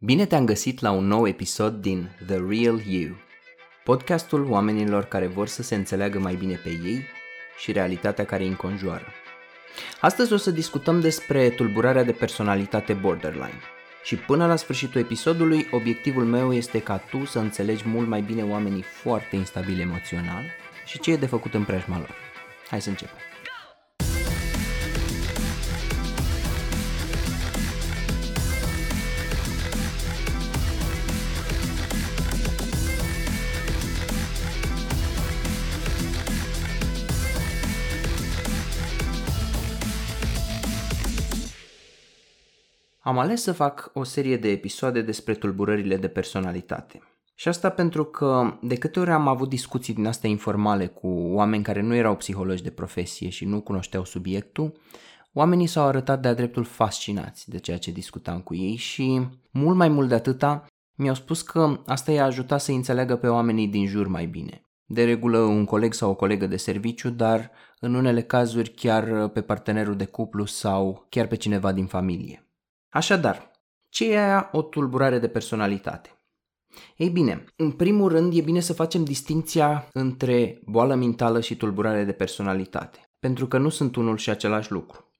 Bine te-am găsit la un nou episod din The Real You, podcastul oamenilor care vor să se înțeleagă mai bine pe ei și realitatea care îi înconjoară. Astăzi o să discutăm despre tulburarea de personalitate borderline. Și până la sfârșitul episodului, obiectivul meu este ca tu să înțelegi mult mai bine oamenii foarte instabili emoțional și ce e de făcut în preajma lor. Hai să începem. Am ales să fac o serie de episoade despre tulburările de personalitate. Și asta pentru că de câte ori am avut discuții din astea informale cu oameni care nu erau psihologi de profesie și nu cunoșteau subiectul, oamenii s-au arătat de-a dreptul fascinați de ceea ce discutam cu ei și, mult mai mult de atâta, mi-au spus că asta i-a ajutat să înțeleagă pe oamenii din jur mai bine. De regulă un coleg sau o colegă de serviciu, dar în unele cazuri chiar pe partenerul de cuplu sau chiar pe cineva din familie. Așadar, ce e aia o tulburare de personalitate? Ei bine, în primul rând e bine să facem distinția între boală mentală și tulburare de personalitate, pentru că nu sunt unul și același lucru.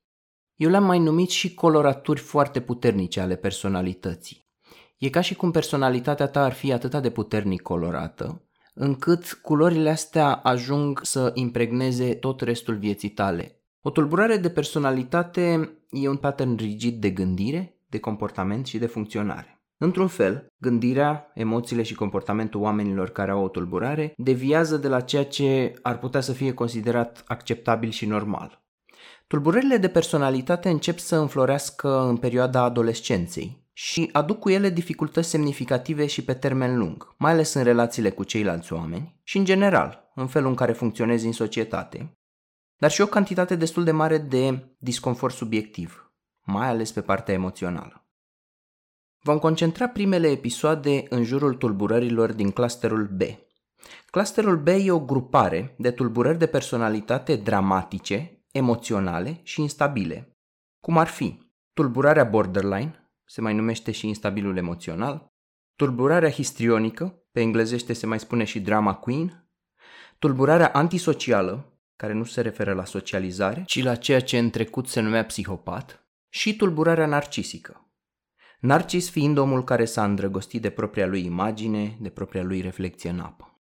Eu le-am mai numit și coloraturi foarte puternice ale personalității. E ca și cum personalitatea ta ar fi atât de puternic colorată, încât culorile astea ajung să impregneze tot restul vieții tale, o tulburare de personalitate e un pattern rigid de gândire, de comportament și de funcționare. Într-un fel, gândirea, emoțiile și comportamentul oamenilor care au o tulburare deviază de la ceea ce ar putea să fie considerat acceptabil și normal. Tulburările de personalitate încep să înflorească în perioada adolescenței și aduc cu ele dificultăți semnificative și pe termen lung, mai ales în relațiile cu ceilalți oameni și în general, în felul în care funcționezi în societate, dar și o cantitate destul de mare de disconfort subiectiv, mai ales pe partea emoțională. Vom concentra primele episoade în jurul tulburărilor din clusterul B. Clusterul B e o grupare de tulburări de personalitate dramatice, emoționale și instabile, cum ar fi tulburarea borderline, se mai numește și instabilul emoțional, tulburarea histrionică, pe englezește se mai spune și drama queen, tulburarea antisocială, care nu se referă la socializare, ci la ceea ce în trecut se numea psihopat, și tulburarea narcisică. Narcis fiind omul care s-a îndrăgostit de propria lui imagine, de propria lui reflecție în apă.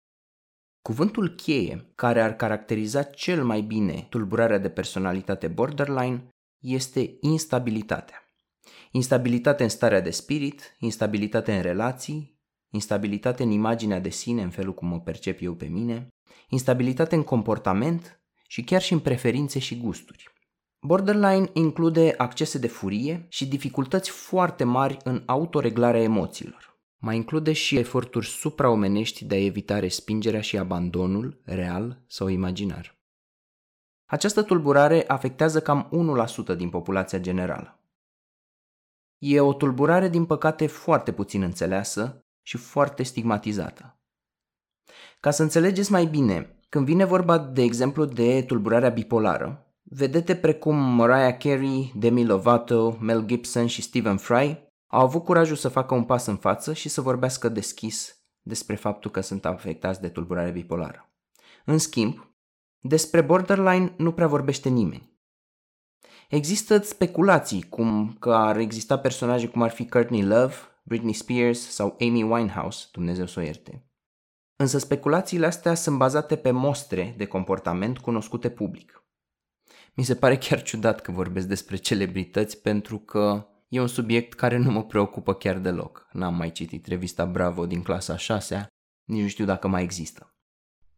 Cuvântul cheie care ar caracteriza cel mai bine tulburarea de personalitate borderline este instabilitatea. Instabilitate în starea de spirit, instabilitate în relații, instabilitate în imaginea de sine, în felul cum mă percep eu pe mine, instabilitate în comportament și chiar și în preferințe și gusturi. Borderline include accese de furie și dificultăți foarte mari în autoreglarea emoțiilor. Mai include și eforturi supraomenești de a evita respingerea și abandonul real sau imaginar. Această tulburare afectează cam 1% din populația generală. E o tulburare, din păcate, foarte puțin înțeleasă și foarte stigmatizată. Ca să înțelegeți mai bine când vine vorba, de exemplu, de tulburarea bipolară, vedete precum Mariah Carey, Demi Lovato, Mel Gibson și Stephen Fry au avut curajul să facă un pas în față și să vorbească deschis despre faptul că sunt afectați de tulburare bipolară. În schimb, despre borderline nu prea vorbește nimeni. Există speculații cum că ar exista personaje cum ar fi Courtney Love, Britney Spears sau Amy Winehouse, Dumnezeu să o ierte. Însă speculațiile astea sunt bazate pe mostre de comportament cunoscute public. Mi se pare chiar ciudat că vorbesc despre celebrități pentru că e un subiect care nu mă preocupă chiar deloc. N-am mai citit revista Bravo din clasa 6 nici nu știu dacă mai există.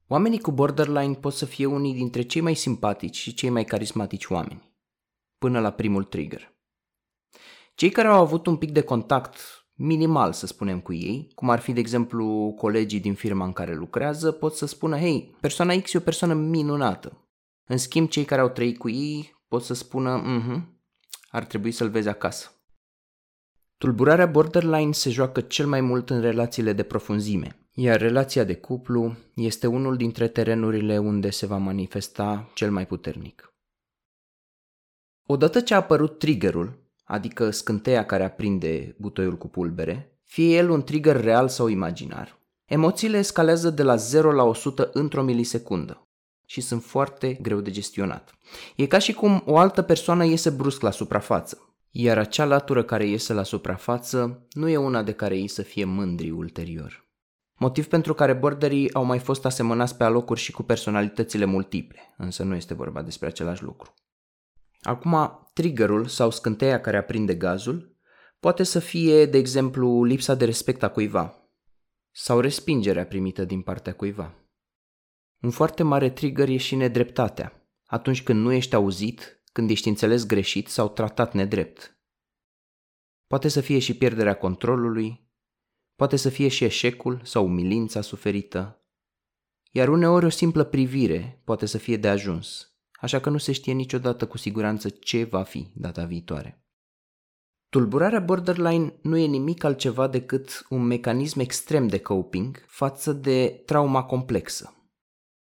Oamenii cu borderline pot să fie unii dintre cei mai simpatici și cei mai carismatici oameni, până la primul trigger. Cei care au avut un pic de contact minimal, să spunem, cu ei, cum ar fi, de exemplu, colegii din firma în care lucrează, pot să spună, hei, persoana X e o persoană minunată. În schimb, cei care au trăit cu ei pot să spună, mhm, ar trebui să-l vezi acasă. Tulburarea borderline se joacă cel mai mult în relațiile de profunzime, iar relația de cuplu este unul dintre terenurile unde se va manifesta cel mai puternic. Odată ce a apărut triggerul, adică scânteia care aprinde butoiul cu pulbere, fie el un trigger real sau imaginar, emoțiile escalează de la 0 la 100 într-o milisecundă și sunt foarte greu de gestionat. E ca și cum o altă persoană iese brusc la suprafață, iar acea latură care iese la suprafață nu e una de care ei să fie mândri ulterior. Motiv pentru care borderii au mai fost asemănați pe alocuri și cu personalitățile multiple, însă nu este vorba despre același lucru. Acum, triggerul sau scânteia care aprinde gazul poate să fie, de exemplu, lipsa de respect a cuiva sau respingerea primită din partea cuiva. Un foarte mare trigger e și nedreptatea, atunci când nu ești auzit, când ești înțeles greșit sau tratat nedrept. Poate să fie și pierderea controlului, poate să fie și eșecul sau umilința suferită, iar uneori o simplă privire poate să fie de ajuns, așa că nu se știe niciodată cu siguranță ce va fi data viitoare. Tulburarea borderline nu e nimic altceva decât un mecanism extrem de coping față de trauma complexă.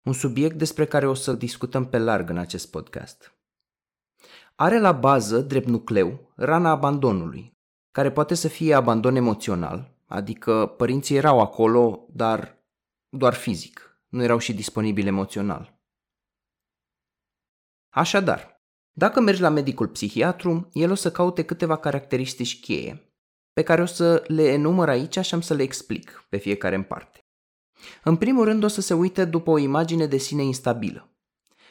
Un subiect despre care o să discutăm pe larg în acest podcast. Are la bază, drept nucleu, rana abandonului, care poate să fie abandon emoțional, adică părinții erau acolo, dar doar fizic, nu erau și disponibili emoțional. Așadar, dacă mergi la medicul psihiatru, el o să caute câteva caracteristici cheie, pe care o să le enumăr aici și am să le explic pe fiecare în parte. În primul rând o să se uite după o imagine de sine instabilă,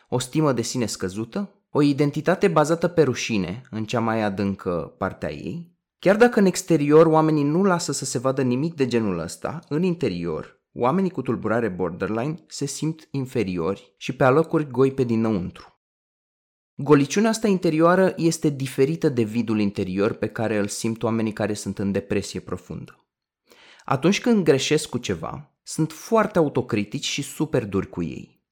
o stimă de sine scăzută, o identitate bazată pe rușine în cea mai adâncă partea ei. Chiar dacă în exterior oamenii nu lasă să se vadă nimic de genul ăsta, în interior, oamenii cu tulburare borderline se simt inferiori și pe alocuri goi pe dinăuntru. Goliciunea asta interioară este diferită de vidul interior pe care îl simt oamenii care sunt în depresie profundă. Atunci când greșesc cu ceva, sunt foarte autocritici și super duri cu ei.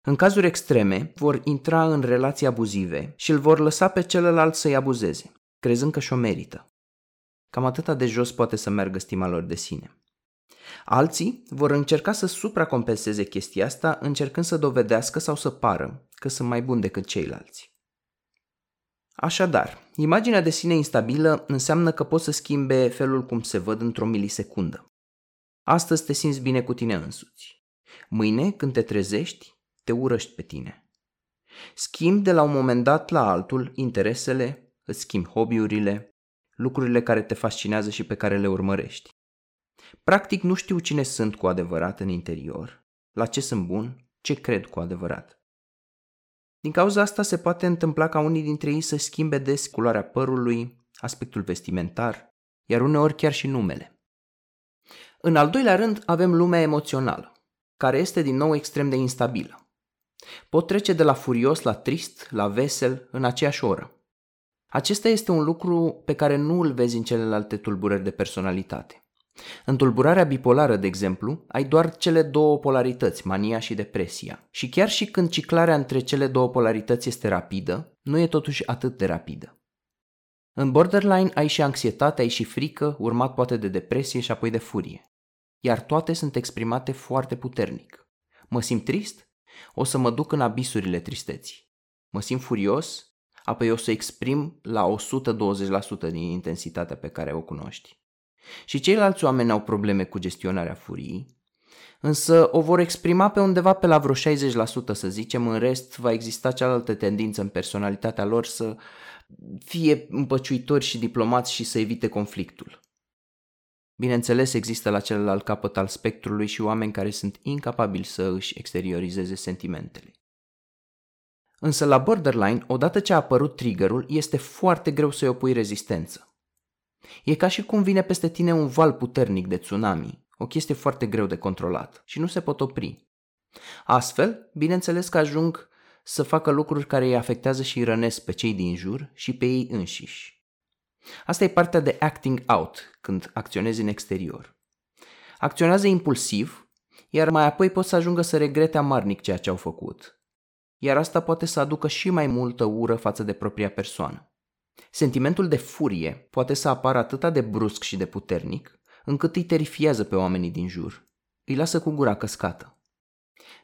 În cazuri extreme, vor intra în relații abuzive și îl vor lăsa pe celălalt să-i abuzeze, crezând că și-o merită. Cam atâta de jos poate să meargă stima lor de sine. Alții vor încerca să supracompenseze chestia asta încercând să dovedească sau să pară că sunt mai buni decât ceilalți. Așadar, imaginea de sine instabilă înseamnă că poți să schimbe felul cum se văd într-o milisecundă. Astăzi te simți bine cu tine însuți. Mâine, când te trezești, te urăști pe tine. Schimbi de la un moment dat la altul interesele, îți schimbi hobby-urile, lucrurile care te fascinează și pe care le urmărești. Practic nu știu cine sunt cu adevărat în interior, la ce sunt bun, ce cred cu adevărat. Din cauza asta se poate întâmpla ca unii dintre ei să schimbe des culoarea părului, aspectul vestimentar, iar uneori chiar și numele. În al doilea rând avem lumea emoțională, care este din nou extrem de instabilă. Pot trece de la furios la trist, la vesel, în aceeași oră. Acesta este un lucru pe care nu îl vezi în celelalte tulburări de personalitate. În tulburarea bipolară, de exemplu, ai doar cele două polarități, mania și depresia. Și chiar și când ciclarea între cele două polarități este rapidă, nu e totuși atât de rapidă. În borderline ai și anxietate, ai și frică, urmat poate de depresie și apoi de furie. Iar toate sunt exprimate foarte puternic. Mă simt trist? O să mă duc în abisurile tristeții. Mă simt furios? Apoi o să exprim la 120% din intensitatea pe care o cunoști. Și ceilalți oameni au probleme cu gestionarea furiei, însă o vor exprima pe undeva pe la vreo 60% să zicem, în rest va exista cealaltă tendință în personalitatea lor să fie împăciuitori și diplomați și să evite conflictul. Bineînțeles, există la celălalt capăt al spectrului și oameni care sunt incapabili să își exteriorizeze sentimentele. Însă la borderline, odată ce a apărut triggerul, este foarte greu să-i opui rezistență. E ca și cum vine peste tine un val puternic de tsunami, o chestie foarte greu de controlat și nu se pot opri. Astfel, bineînțeles că ajung să facă lucruri care îi afectează și îi rănesc pe cei din jur și pe ei înșiși. Asta e partea de acting out, când acționezi în exterior. Acționează impulsiv, iar mai apoi pot să ajungă să regrete amarnic ceea ce au făcut. Iar asta poate să aducă și mai multă ură față de propria persoană. Sentimentul de furie poate să apară atât de brusc și de puternic, încât îi terifiază pe oamenii din jur. Îi lasă cu gura căscată.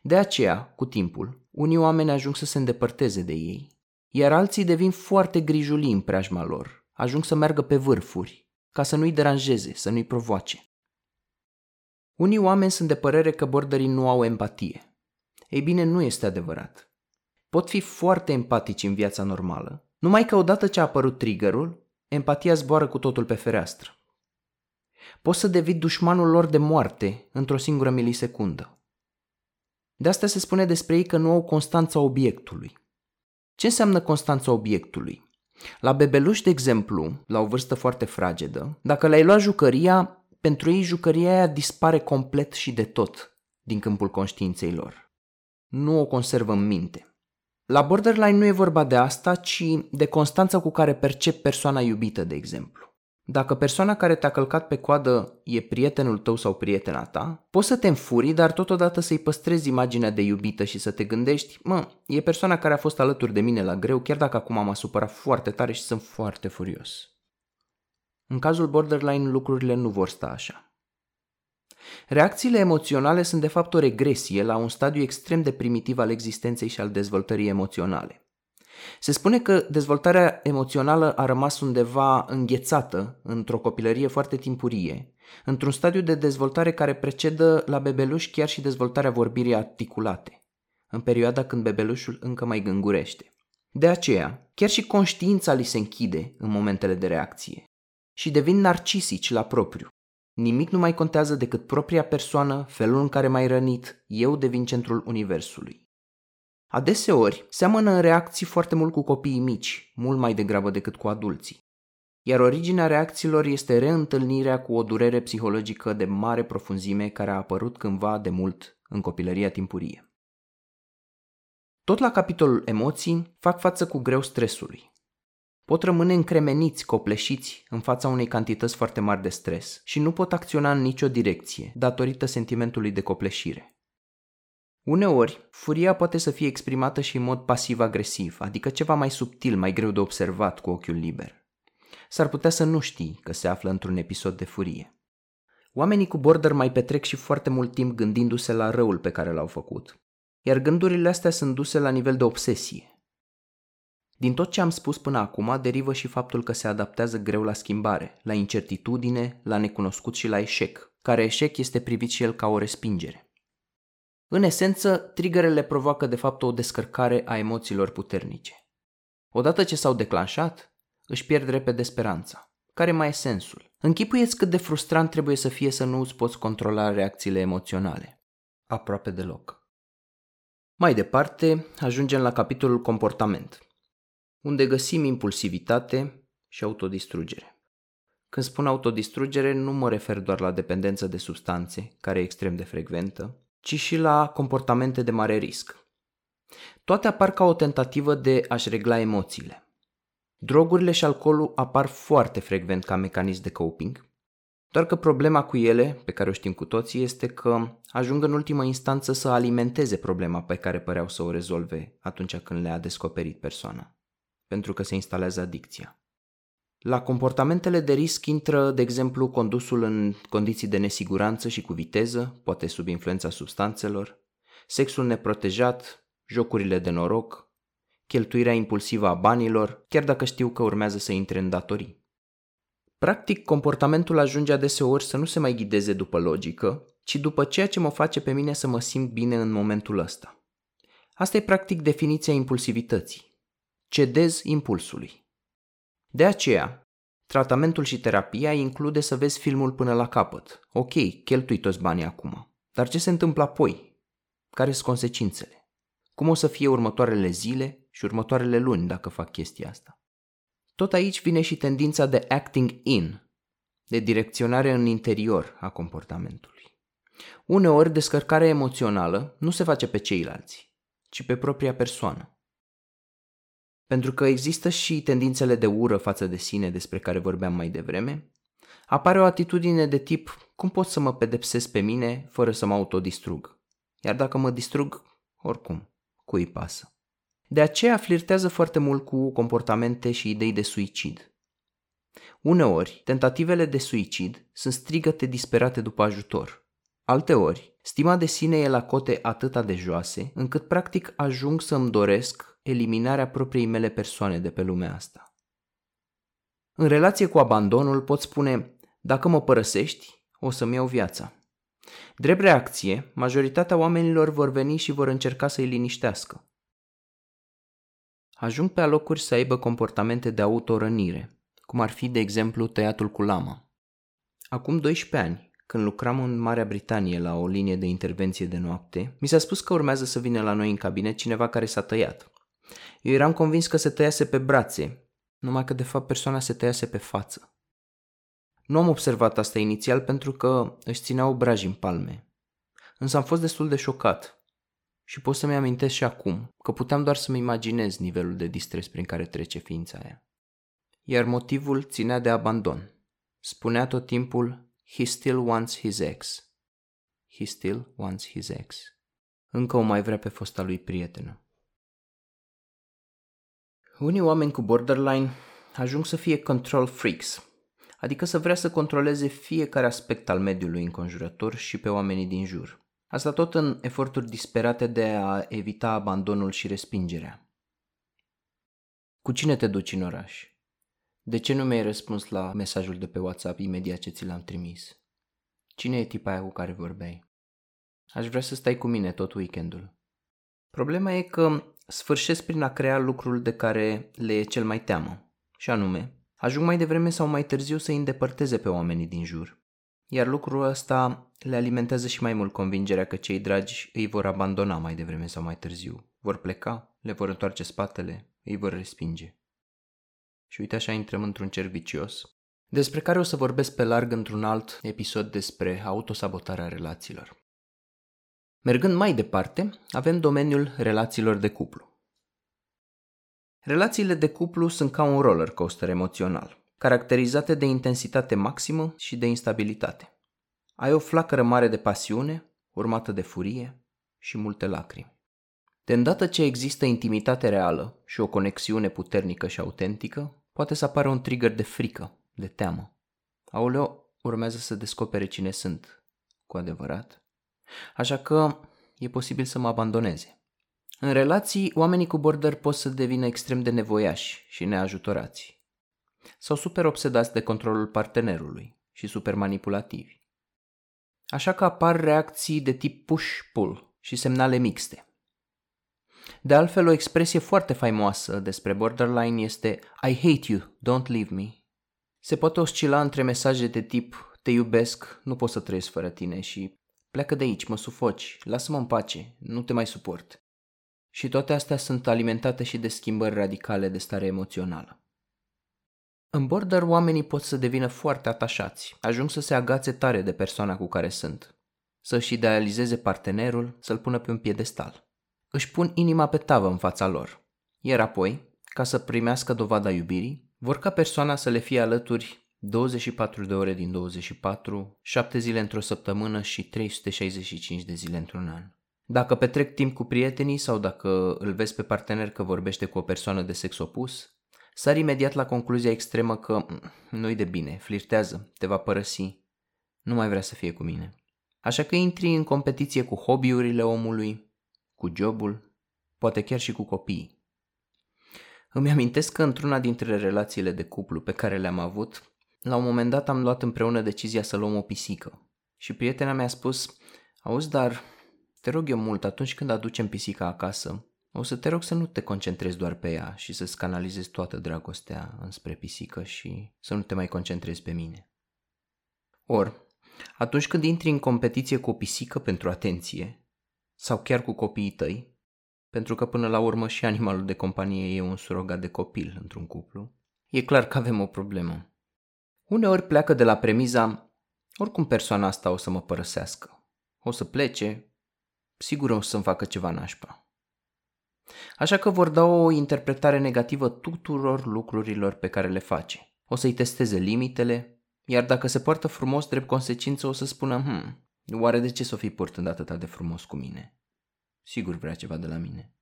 De aceea, cu timpul, unii oameni ajung să se îndepărteze de ei, iar alții devin foarte grijuli în preajma lor, ajung să meargă pe vârfuri, ca să nu-i deranjeze, să nu-i provoace. Unii oameni sunt de părere că borderii nu au empatie. Ei bine, nu este adevărat. Pot fi foarte empatici în viața normală, numai că odată ce a apărut triggerul, empatia zboară cu totul pe fereastră. Poți să devii dușmanul lor de moarte într-o singură milisecundă. De asta se spune despre ei că nu au constanța obiectului. Ce înseamnă constanța obiectului? La bebeluș, de exemplu, la o vârstă foarte fragedă, dacă le-ai luat jucăria, pentru ei jucăria aia dispare complet și de tot din câmpul conștiinței lor. Nu o conservă în minte. La borderline nu e vorba de asta, ci de constanța cu care percep persoana iubită, de exemplu. Dacă persoana care te-a călcat pe coadă e prietenul tău sau prietena ta, poți să te înfuri, dar totodată să-i păstrezi imaginea de iubită și să te gândești, mă, e persoana care a fost alături de mine la greu, chiar dacă acum m-a supărat foarte tare și sunt foarte furios. În cazul borderline lucrurile nu vor sta așa. Reacțiile emoționale sunt de fapt o regresie la un stadiu extrem de primitiv al existenței și al dezvoltării emoționale. Se spune că dezvoltarea emoțională a rămas undeva înghețată într-o copilărie foarte timpurie, într-un stadiu de dezvoltare care precedă la bebeluș chiar și dezvoltarea vorbirii articulate, în perioada când bebelușul încă mai gângurește. De aceea, chiar și conștiința li se închide în momentele de reacție și devin narcisici la propriu. Nimic nu mai contează decât propria persoană, felul în care m-ai rănit, eu devin centrul universului. Adeseori seamănă în reacții foarte mult cu copiii mici, mult mai degrabă decât cu adulții. Iar originea reacțiilor este reîntâlnirea cu o durere psihologică de mare profunzime care a apărut cândva de mult în copilăria timpurie. Tot la capitolul emoții, fac față cu greu stresului. Pot rămâne încremeniți, copleșiți în fața unei cantități foarte mari de stres și nu pot acționa în nicio direcție datorită sentimentului de copleșire. Uneori, furia poate să fie exprimată și în mod pasiv-agresiv, adică ceva mai subtil, mai greu de observat cu ochiul liber. S-ar putea să nu știi că se află într-un episod de furie. Oamenii cu border mai petrec și foarte mult timp gândindu-se la răul pe care l-au făcut, iar gândurile astea sunt duse la nivel de obsesie. Din tot ce am spus până acum derivă și faptul că se adaptează greu la schimbare, la incertitudine, la necunoscut și la eșec, care eșec este privit și el ca o respingere. În esență, triggerele provoacă de fapt o descărcare a emoțiilor puternice. Odată ce s-au declanșat, își pierd repede speranța. Care mai e sensul? Închipuieți cât de frustrant trebuie să fie să nu îți poți controla reacțiile emoționale. Aproape deloc. Mai departe, ajungem la capitolul comportament, unde găsim impulsivitate și autodistrugere. Când spun autodistrugere, nu mă refer doar la dependență de substanțe, care e extrem de frecventă, ci și la comportamente de mare risc. Toate apar ca o tentativă de a-și regla emoțiile. Drogurile și alcoolul apar foarte frecvent ca mecanism de coping, doar că problema cu ele, pe care o știm cu toții, este că ajung în ultimă instanță să alimenteze problema pe care păreau să o rezolve atunci când le-a descoperit persoana, pentru că se instalează adicția. La comportamentele de risc intră, de exemplu, condusul în condiții de nesiguranță și cu viteză, poate sub influența substanțelor, sexul neprotejat, jocurile de noroc, cheltuirea impulsivă a banilor, chiar dacă știu că urmează să intre în datorii. Practic, comportamentul ajunge adeseori să nu se mai ghideze după logică, ci după ceea ce mă face pe mine să mă simt bine în momentul ăsta. Asta e practic definiția impulsivității. Cedez impulsului. De aceea, tratamentul și terapia include să vezi filmul până la capăt. Ok, cheltui toți banii acum. Dar ce se întâmplă apoi? Care sunt consecințele? Cum o să fie următoarele zile și următoarele luni dacă fac chestia asta? Tot aici vine și tendința de acting in, de direcționare în interior a comportamentului. Uneori, descărcarea emoțională nu se face pe ceilalți, ci pe propria persoană. Pentru că există și tendințele de ură față de sine despre care vorbeam mai devreme, apare o atitudine de tip cum pot să mă pedepsesc pe mine fără să mă autodistrug? Iar dacă mă distrug, oricum, cui pasă? De aceea flirtează foarte mult cu comportamente și idei de suicid. Uneori, tentativele de suicid sunt strigăte disperate după ajutor. Alteori, stima de sine e la cote atâta de joase, încât practic ajung să-mi doresc eliminarea propriei mele persoane de pe lumea asta. În relație cu abandonul pot spune, dacă mă părăsești, o să-mi iau viața. Drept reacție, majoritatea oamenilor vor veni și vor încerca să-i liniștească. Ajung pe alocuri să aibă comportamente de autorănire, cum ar fi, de exemplu, tăiatul cu lama. Acum 12 ani, când lucram în Marea Britanie la o linie de intervenție de noapte, mi s-a spus că urmează să vină la noi în cabinet cineva care s-a tăiat. Eu eram convins că se tăiase pe brațe, numai că de fapt persoana se tăiase pe față. Nu am observat asta inițial pentru că își ținea obraji în palme. Însă am fost destul de șocat. Și pot să-mi amintesc și acum că puteam doar să-mi imaginez nivelul de distres prin care trece ființa aia. Iar motivul ținea de abandon. Spunea tot timpul, he still wants his ex. He still wants his ex. Încă o mai vrea pe fosta lui prietenă. Unii oameni cu borderline ajung să fie control freaks, adică să vrea să controleze fiecare aspect al mediului înconjurător și pe oamenii din jur. Asta tot în eforturi disperate de a evita abandonul și respingerea. Cu cine te duci în oraș? De ce nu mi-ai răspuns la mesajul de pe WhatsApp imediat ce ți l-am trimis? Cine e tipa aia cu care vorbeai? Aș vrea să stai cu mine tot weekendul. Problema e că sfârșesc prin a crea lucrul de care le e cel mai teamă, și anume, ajung mai devreme sau mai târziu să îi îndepărteze pe oamenii din jur. Iar lucrul ăsta le alimentează și mai mult convingerea că cei dragi îi vor abandona mai devreme sau mai târziu. Vor pleca, le vor întoarce spatele, îi vor respinge. Și uite așa intrăm într-un cer vicios, despre care o să vorbesc pe larg într-un alt episod despre autosabotarea relațiilor. Mergând mai departe, avem domeniul relațiilor de cuplu. Relațiile de cuplu sunt ca un roller coaster emoțional, caracterizate de intensitate maximă și de instabilitate. Ai o flacără mare de pasiune, urmată de furie și multe lacrimi. De îndată ce există intimitate reală și o conexiune puternică și autentică, poate să apară un trigger de frică, de teamă. Aoleo, urmează să descopere cine sunt, cu adevărat. Așa că e posibil să mă abandoneze. În relații, oamenii cu border pot să devină extrem de nevoiași și neajutorați. Sau super obsedați de controlul partenerului și super manipulativi. Așa că apar reacții de tip push-pull și semnale mixte. De altfel, o expresie foarte faimoasă despre borderline este I hate you, don't leave me. Se poate oscila între mesaje de tip te iubesc, nu pot să trăiesc fără tine și pleacă de aici, mă sufoci, lasă-mă în pace, nu te mai suport. Și toate astea sunt alimentate și de schimbări radicale de stare emoțională. În border, oamenii pot să devină foarte atașați, ajung să se agațe tare de persoana cu care sunt, să-și idealizeze partenerul, să-l pună pe un piedestal. Își pun inima pe tavă în fața lor, iar apoi, ca să primească dovada iubirii, vor ca persoana să le fie alături 24 de ore din 24, 7 zile într-o săptămână și 365 de zile într-un an. Dacă petrec timp cu prietenii sau dacă îl vezi pe partener că vorbește cu o persoană de sex opus, sar imediat la concluzia extremă că mm, nu-i de bine, flirtează, te va părăsi, nu mai vrea să fie cu mine. Așa că intri în competiție cu hobby-urile omului, cu jobul, poate chiar și cu copiii. Îmi amintesc că într-una dintre relațiile de cuplu pe care le-am avut, la un moment dat am luat împreună decizia să luăm o pisică. Și prietena mi-a spus, auzi, dar te rog eu mult, atunci când aducem pisica acasă, o să te rog să nu te concentrezi doar pe ea și să canalizezi toată dragostea înspre pisică și să nu te mai concentrezi pe mine. Or, atunci când intri în competiție cu o pisică pentru atenție, sau chiar cu copiii tăi, pentru că până la urmă și animalul de companie e un surogat de copil într-un cuplu, e clar că avem o problemă. Uneori pleacă de la premiza, oricum persoana asta o să mă părăsească. O să plece, sigur o să-mi facă ceva nașpa. Așa că vor da o interpretare negativă tuturor lucrurilor pe care le face. O să-i testeze limitele, iar dacă se poartă frumos drept consecință o să spună, hm, oare de ce să o fi purtând atât de frumos cu mine? Sigur vrea ceva de la mine.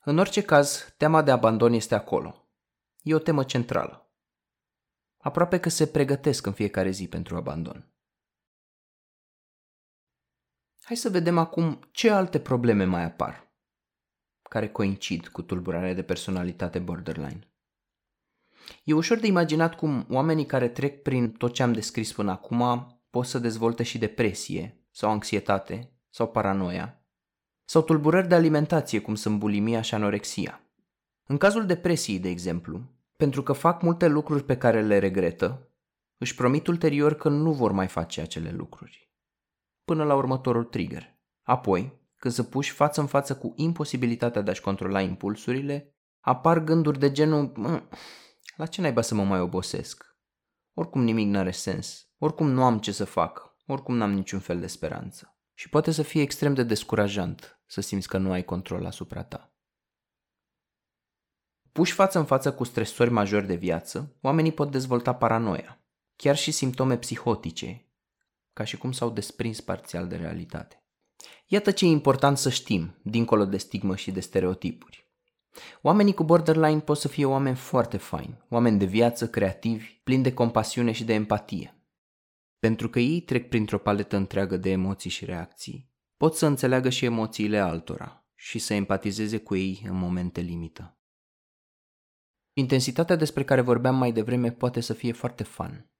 În orice caz, tema de abandon este acolo. E o temă centrală. Aproape că se pregătesc în fiecare zi pentru abandon. Hai să vedem acum ce alte probleme mai apar care coincid cu tulburarea de personalitate borderline. E ușor de imaginat cum oamenii care trec prin tot ce am descris până acum pot să dezvolte și depresie sau anxietate sau paranoia sau tulburări de alimentație cum sunt bulimia și anorexia. În cazul depresiei, de exemplu, pentru că fac multe lucruri pe care le regretă, își promit ulterior că nu vor mai face acele lucruri. Până la următorul trigger. Apoi, când se puși față în față cu imposibilitatea de a-și controla impulsurile, apar gânduri de genul la ce naiba să mă mai obosesc? Oricum nimic n-are sens, oricum nu am ce să fac, oricum n-am niciun fel de speranță. Și poate să fie extrem de descurajant să simți că nu ai control asupra ta. Puși față în față cu stresori majori de viață, oamenii pot dezvolta paranoia, chiar și simptome psihotice, ca și cum s-au desprins parțial de realitate. Iată ce e important să știm, dincolo de stigmă și de stereotipuri. Oamenii cu borderline pot să fie oameni foarte faini, oameni de viață, creativi, plini de compasiune și de empatie. Pentru că ei trec printr-o paletă întreagă de emoții și reacții, pot să înțeleagă și emoțiile altora și să empatizeze cu ei în momente limită. Intensitatea despre care vorbeam mai devreme poate să fie foarte fun.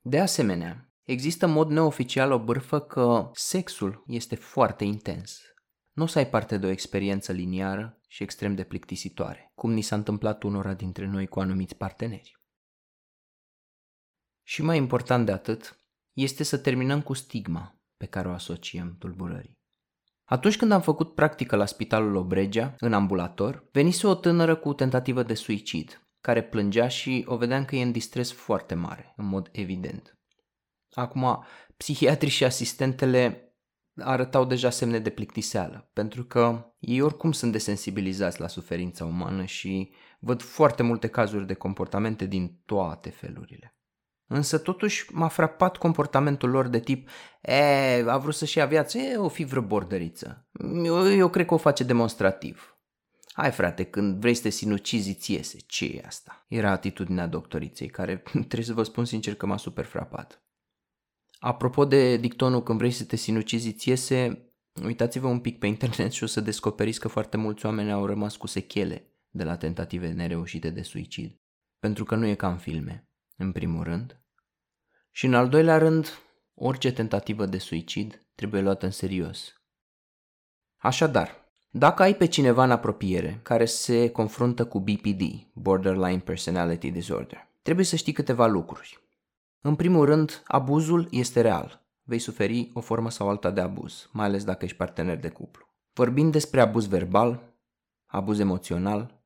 De asemenea, există în mod neoficial o bârfă că sexul este foarte intens. Nu o să ai parte de o experiență liniară și extrem de plictisitoare, cum ni s-a întâmplat unora dintre noi cu anumiți parteneri. Și mai important de atât, este să terminăm cu stigma pe care o asociem tulburării. Atunci când am făcut practică la Spitalul Obregea, în ambulator, venise o tânără cu tentativă de suicid, care plângea și o vedeam că e în distres foarte mare, în mod evident. Acum, psihiatrii și asistentele arătau deja semne de plictiseală, pentru că ei oricum sunt desensibilizați la suferința umană și văd foarte multe cazuri de comportamente din toate felurile. Însă totuși m-a frapat comportamentul lor de tip E, a vrut să-și ia viață, e, o fi vreo bordăriță. Eu, eu cred că o face demonstrativ. Hai frate, când vrei să te sinucizi, îți iese. Ce e asta? Era atitudinea doctoriței, care trebuie să vă spun sincer că m-a super frapat. Apropo de dictonul când vrei să te sinucizi, îți iese, uitați-vă un pic pe internet și o să descoperiți că foarte mulți oameni au rămas cu sechele de la tentative nereușite de suicid. Pentru că nu e ca în filme, în primul rând. Și în al doilea rând, orice tentativă de suicid trebuie luată în serios. Așadar, dacă ai pe cineva în apropiere care se confruntă cu BPD, Borderline Personality Disorder, trebuie să știi câteva lucruri. În primul rând, abuzul este real. Vei suferi o formă sau alta de abuz, mai ales dacă ești partener de cuplu. Vorbim despre abuz verbal, abuz emoțional,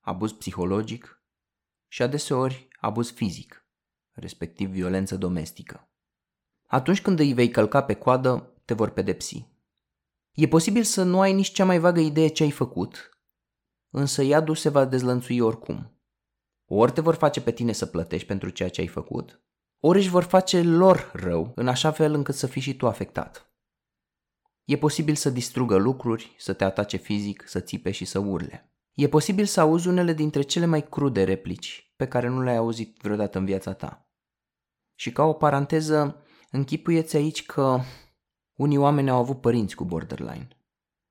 abuz psihologic și adeseori abuz fizic, respectiv violență domestică. Atunci când îi vei călca pe coadă, te vor pedepsi. E posibil să nu ai nici cea mai vagă idee ce ai făcut, însă iadul se va dezlănțui oricum. Ori te vor face pe tine să plătești pentru ceea ce ai făcut, ori își vor face lor rău, în așa fel încât să fii și tu afectat. E posibil să distrugă lucruri, să te atace fizic, să țipe și să urle. E posibil să auzi unele dintre cele mai crude replici pe care nu le-ai auzit vreodată în viața ta. Și ca o paranteză, închipuieți aici că unii oameni au avut părinți cu borderline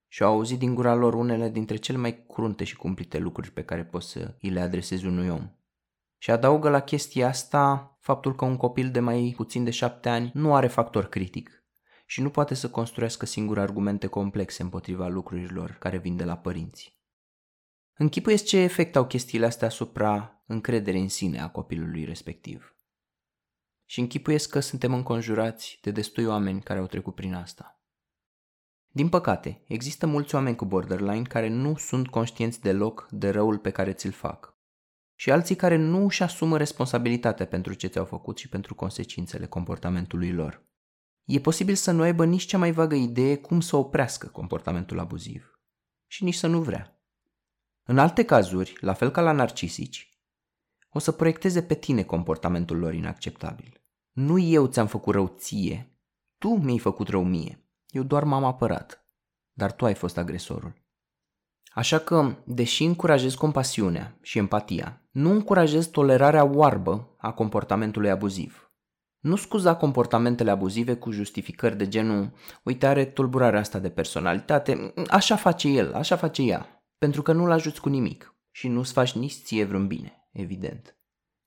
și au auzit din gura lor unele dintre cele mai crunte și cumplite lucruri pe care poți să îi le adresezi unui om. Și adaugă la chestia asta faptul că un copil de mai puțin de șapte ani nu are factor critic și nu poate să construiască singur argumente complexe împotriva lucrurilor care vin de la părinți. Închipuiesc ce efect au chestiile astea asupra încrederii în sine a copilului respectiv. Și închipuiesc că suntem înconjurați de destui oameni care au trecut prin asta. Din păcate, există mulți oameni cu borderline care nu sunt conștienți deloc de răul pe care ți-l fac și alții care nu își asumă responsabilitatea pentru ce ți-au făcut și pentru consecințele comportamentului lor. E posibil să nu aibă nici cea mai vagă idee cum să oprească comportamentul abuziv și nici să nu vrea. În alte cazuri, la fel ca la narcisici, o să proiecteze pe tine comportamentul lor inacceptabil. Nu eu ți-am făcut rău ție, tu mi-ai făcut rău mie, eu doar m-am apărat, dar tu ai fost agresorul. Așa că, deși încurajez compasiunea și empatia, nu încurajez tolerarea oarbă a comportamentului abuziv. Nu scuza comportamentele abuzive cu justificări de genul uite are tulburarea asta de personalitate, așa face el, așa face ea, pentru că nu-l ajuți cu nimic și nu-ți faci nici ție vreun bine, evident.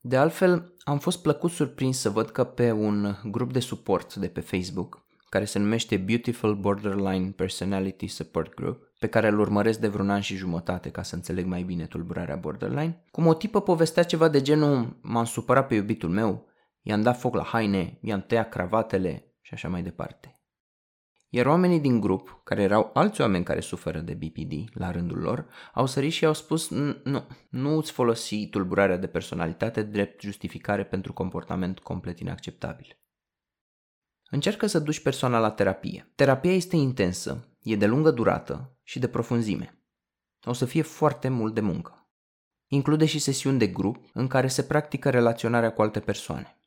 De altfel, am fost plăcut surprins să văd că pe un grup de suport de pe Facebook, care se numește Beautiful Borderline Personality Support Group, pe care îl urmăresc de vreun an și jumătate ca să înțeleg mai bine tulburarea borderline, cum o tipă povestea ceva de genul m-am supărat pe iubitul meu, i-am dat foc la haine, i-am tăiat cravatele și așa mai departe. Iar oamenii din grup, care erau alți oameni care suferă de BPD la rândul lor, au sărit și au spus nu, nu îți folosi tulburarea de personalitate drept justificare pentru comportament complet inacceptabil. Încearcă să duci persoana la terapie. Terapia este intensă, e de lungă durată și de profunzime. O să fie foarte mult de muncă. Include și sesiuni de grup în care se practică relaționarea cu alte persoane.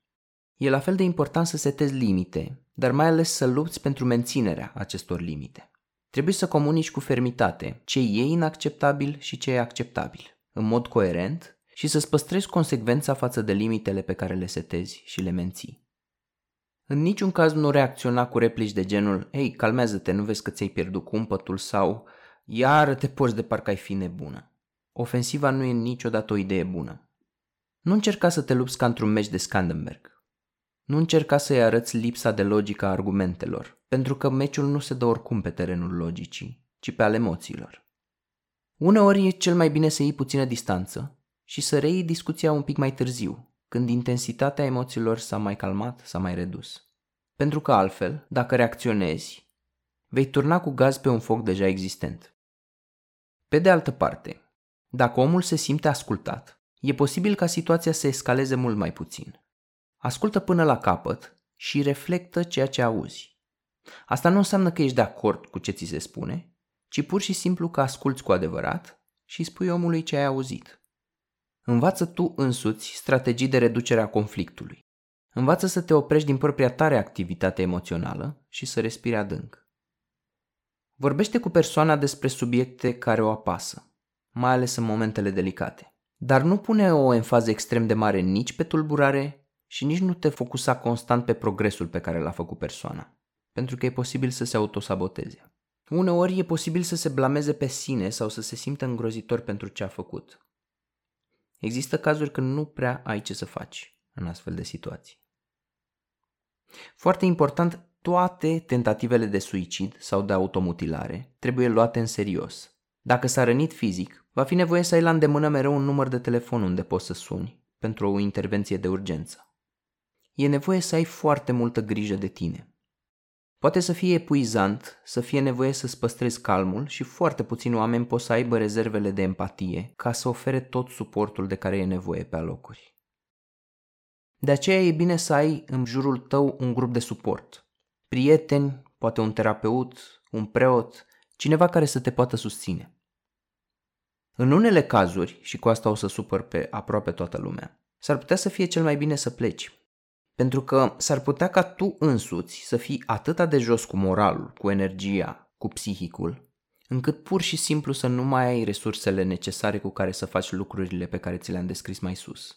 E la fel de important să setezi limite, dar mai ales să lupți pentru menținerea acestor limite. Trebuie să comunici cu fermitate ce e inacceptabil și ce e acceptabil, în mod coerent și să-ți păstrezi consecvența față de limitele pe care le setezi și le menții. În niciun caz nu reacționa cu replici de genul Ei, calmează-te, nu vezi că ți-ai pierdut cumpătul sau Iar te poți de parcă ai fi nebună. Ofensiva nu e niciodată o idee bună. Nu încerca să te lupți ca într-un meci de Scandenberg. Nu încerca să-i arăți lipsa de logică a argumentelor, pentru că meciul nu se dă oricum pe terenul logicii, ci pe al emoțiilor. Uneori e cel mai bine să iei puțină distanță și să reiei discuția un pic mai târziu, când intensitatea emoțiilor s-a mai calmat, s-a mai redus. Pentru că altfel, dacă reacționezi, vei turna cu gaz pe un foc deja existent. Pe de altă parte, dacă omul se simte ascultat, e posibil ca situația să escaleze mult mai puțin. Ascultă până la capăt și reflectă ceea ce auzi. Asta nu înseamnă că ești de acord cu ce ți se spune, ci pur și simplu că asculți cu adevărat și spui omului ce ai auzit. Învață tu însuți strategii de reducere a conflictului. Învață să te oprești din propria tare activitate emoțională și să respiri adânc. Vorbește cu persoana despre subiecte care o apasă, mai ales în momentele delicate. Dar nu pune o enfază extrem de mare nici pe tulburare, și nici nu te focusa constant pe progresul pe care l-a făcut persoana, pentru că e posibil să se autosaboteze. Uneori e posibil să se blameze pe sine sau să se simtă îngrozitor pentru ce a făcut. Există cazuri când nu prea ai ce să faci în astfel de situații. Foarte important, toate tentativele de suicid sau de automutilare trebuie luate în serios. Dacă s-a rănit fizic, va fi nevoie să ai la îndemână mereu un număr de telefon unde poți să suni pentru o intervenție de urgență e nevoie să ai foarte multă grijă de tine. Poate să fie epuizant, să fie nevoie să-ți păstrezi calmul și foarte puțini oameni pot să aibă rezervele de empatie ca să ofere tot suportul de care e nevoie pe alocuri. De aceea e bine să ai în jurul tău un grup de suport. Prieteni, poate un terapeut, un preot, cineva care să te poată susține. În unele cazuri, și cu asta o să supăr pe aproape toată lumea, s-ar putea să fie cel mai bine să pleci, pentru că s-ar putea ca tu însuți să fii atât de jos cu moralul, cu energia, cu psihicul, încât pur și simplu să nu mai ai resursele necesare cu care să faci lucrurile pe care ți le-am descris mai sus.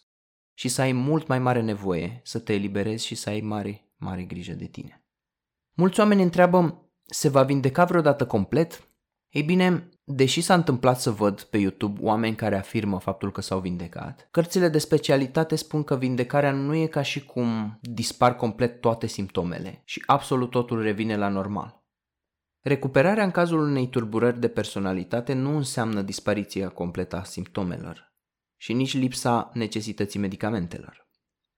Și să ai mult mai mare nevoie să te eliberezi și să ai mare, mare grijă de tine. Mulți oameni întreabă, se va vindeca vreodată complet? Ei bine, Deși s-a întâmplat să văd pe YouTube oameni care afirmă faptul că s-au vindecat, cărțile de specialitate spun că vindecarea nu e ca și cum dispar complet toate simptomele și absolut totul revine la normal. Recuperarea în cazul unei turburări de personalitate nu înseamnă dispariția completă a simptomelor și nici lipsa necesității medicamentelor.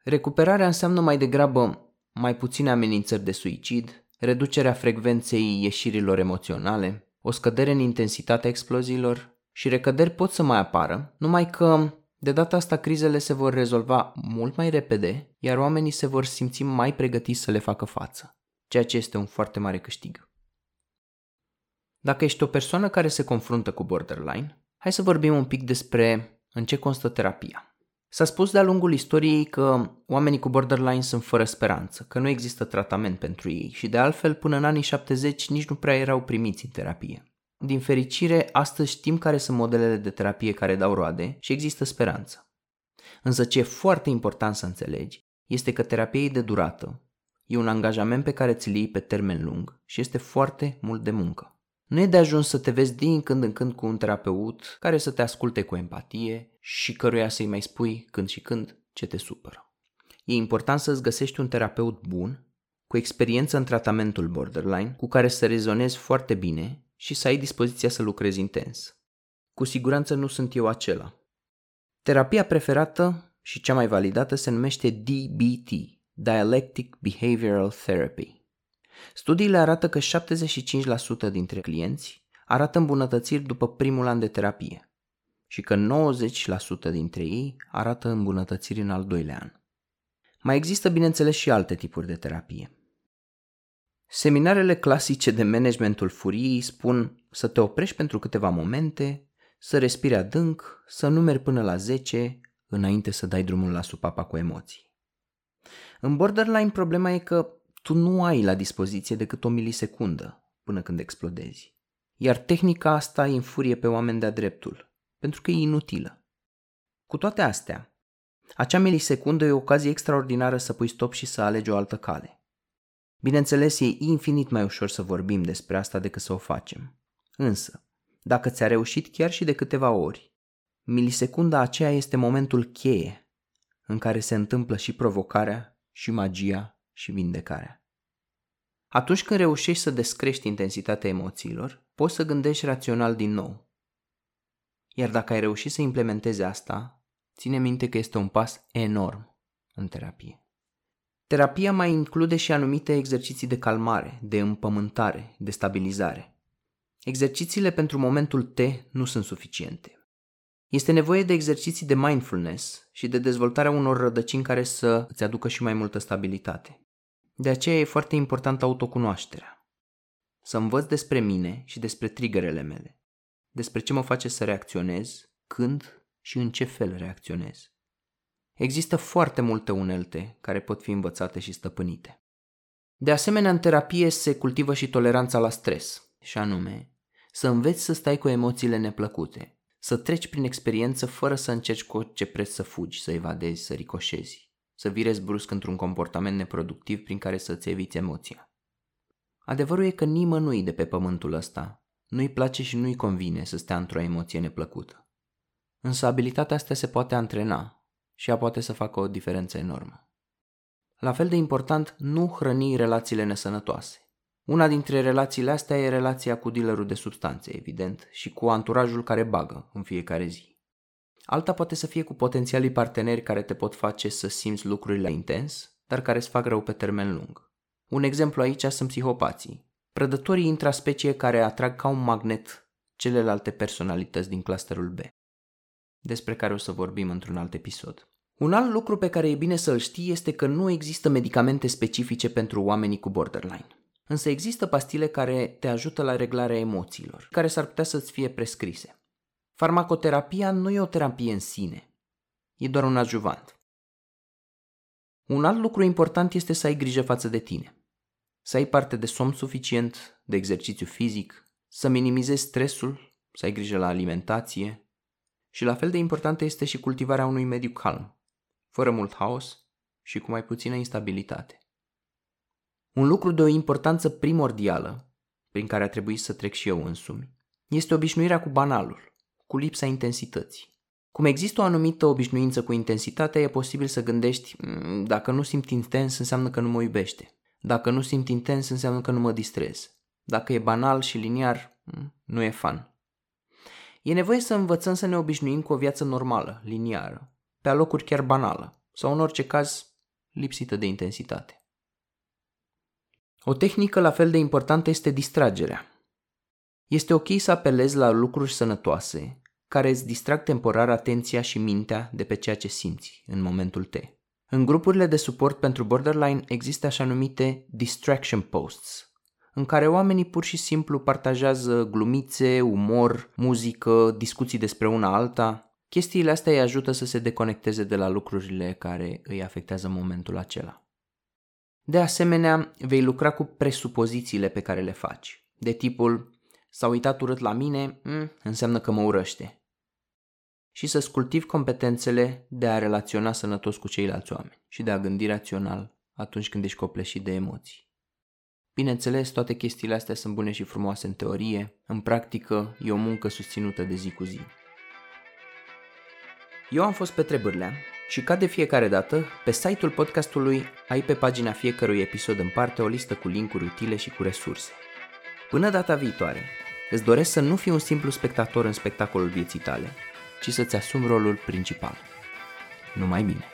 Recuperarea înseamnă mai degrabă mai puține amenințări de suicid, reducerea frecvenței ieșirilor emoționale, o scădere în intensitatea exploziilor și recăderi pot să mai apară, numai că de data asta crizele se vor rezolva mult mai repede, iar oamenii se vor simți mai pregătiți să le facă față, ceea ce este un foarte mare câștig. Dacă ești o persoană care se confruntă cu borderline, hai să vorbim un pic despre în ce constă terapia. S-a spus de-a lungul istoriei că oamenii cu borderline sunt fără speranță, că nu există tratament pentru ei și de altfel până în anii 70 nici nu prea erau primiți în terapie. Din fericire, astăzi știm care sunt modelele de terapie care dau roade și există speranță. Însă ce e foarte important să înțelegi este că terapia e de durată, e un angajament pe care ți-l iei pe termen lung și este foarte mult de muncă. Nu e de ajuns să te vezi din când în când cu un terapeut care să te asculte cu empatie și căruia să-i mai spui când și când ce te supără. E important să-ți găsești un terapeut bun, cu experiență în tratamentul borderline, cu care să rezonezi foarte bine și să ai dispoziția să lucrezi intens. Cu siguranță nu sunt eu acela. Terapia preferată și cea mai validată se numește DBT, Dialectic Behavioral Therapy. Studiile arată că 75% dintre clienți arată îmbunătățiri după primul an de terapie și că 90% dintre ei arată îmbunătățiri în al doilea an. Mai există, bineînțeles, și alte tipuri de terapie. Seminarele clasice de managementul furiei spun să te oprești pentru câteva momente, să respiri adânc, să numeri până la 10 înainte să dai drumul la supapa cu emoții. În borderline problema e că tu nu ai la dispoziție decât o milisecundă până când explodezi. Iar tehnica asta îi înfurie pe oameni de-a dreptul, pentru că e inutilă. Cu toate astea, acea milisecundă e o ocazie extraordinară să pui stop și să alegi o altă cale. Bineînțeles, e infinit mai ușor să vorbim despre asta decât să o facem. Însă, dacă ți-a reușit chiar și de câteva ori, milisecunda aceea este momentul cheie în care se întâmplă și provocarea, și magia, și vindecarea. Atunci când reușești să descrești intensitatea emoțiilor, poți să gândești rațional din nou. Iar dacă ai reușit să implementezi asta, ține minte că este un pas enorm în terapie. Terapia mai include și anumite exerciții de calmare, de împământare, de stabilizare. Exercițiile pentru momentul T nu sunt suficiente. Este nevoie de exerciții de mindfulness și de dezvoltarea unor rădăcini care să îți aducă și mai multă stabilitate. De aceea e foarte important autocunoașterea. Să învăț despre mine și despre triggerele mele, despre ce mă face să reacționez, când și în ce fel reacționez. Există foarte multe unelte care pot fi învățate și stăpânite. De asemenea, în terapie se cultivă și toleranța la stres, și anume, să înveți să stai cu emoțiile neplăcute, să treci prin experiență fără să încerci cu orice preț să fugi, să evadezi, să ricoșezi, să virezi brusc într-un comportament neproductiv prin care să-ți eviți emoția. Adevărul e că nimănui de pe pământul ăsta nu-i place și nu-i convine să stea într-o emoție neplăcută. Însă abilitatea asta se poate antrena și ea poate să facă o diferență enormă. La fel de important, nu hrăni relațiile nesănătoase. Una dintre relațiile astea e relația cu dealerul de substanțe, evident, și cu anturajul care bagă în fiecare zi. Alta poate să fie cu potențialii parteneri care te pot face să simți lucrurile intens, dar care îți fac rău pe termen lung. Un exemplu aici sunt psihopații, prădătorii intraspecie care atrag ca un magnet celelalte personalități din clusterul B despre care o să vorbim într-un alt episod. Un alt lucru pe care e bine să-l știi este că nu există medicamente specifice pentru oamenii cu borderline. Însă există pastile care te ajută la reglarea emoțiilor, care s-ar putea să-ți fie prescrise. Farmacoterapia nu e o terapie în sine, e doar un adjuvant. Un alt lucru important este să ai grijă față de tine. Să ai parte de somn suficient, de exercițiu fizic, să minimizezi stresul, să ai grijă la alimentație, și la fel de importantă este și cultivarea unui mediu calm, fără mult haos și cu mai puțină instabilitate. Un lucru de o importanță primordială, prin care a trebuit să trec și eu însumi, este obișnuirea cu banalul, cu lipsa intensității. Cum există o anumită obișnuință cu intensitatea, e posibil să gândești, mm, dacă nu simt intens, înseamnă că nu mă iubește. Dacă nu simt intens, înseamnă că nu mă distrez. Dacă e banal și liniar, mm, nu e fan. E nevoie să învățăm să ne obișnuim cu o viață normală, liniară, pe alocuri chiar banală, sau în orice caz lipsită de intensitate. O tehnică la fel de importantă este distragerea. Este ok să apelezi la lucruri sănătoase, care îți distrag temporar atenția și mintea de pe ceea ce simți în momentul T. În grupurile de suport pentru borderline există așa numite distraction posts, în care oamenii pur și simplu partajează glumițe, umor, muzică, discuții despre una alta. Chestiile astea îi ajută să se deconecteze de la lucrurile care îi afectează momentul acela. De asemenea, vei lucra cu presupozițiile pe care le faci, de tipul s-a uitat urât la mine, mm, înseamnă că mă urăște. Și să-ți cultivi competențele de a relaționa sănătos cu ceilalți oameni și de a gândi rațional atunci când ești copleșit de emoții. Bineînțeles, toate chestiile astea sunt bune și frumoase în teorie, în practică e o muncă susținută de zi cu zi. Eu am fost Petre Bârlea Și ca de fiecare dată, pe site-ul podcastului ai pe pagina fiecărui episod în parte o listă cu linkuri utile și cu resurse. Până data viitoare, îți doresc să nu fii un simplu spectator în spectacolul vieții tale, ci să-ți asumi rolul principal. Numai bine!